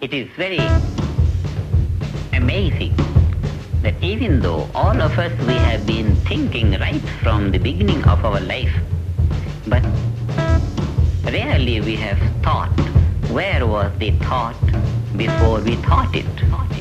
It is very amazing that even though all of us we have been thinking right from the beginning of our life, but rarely we have thought where was the thought before we thought it.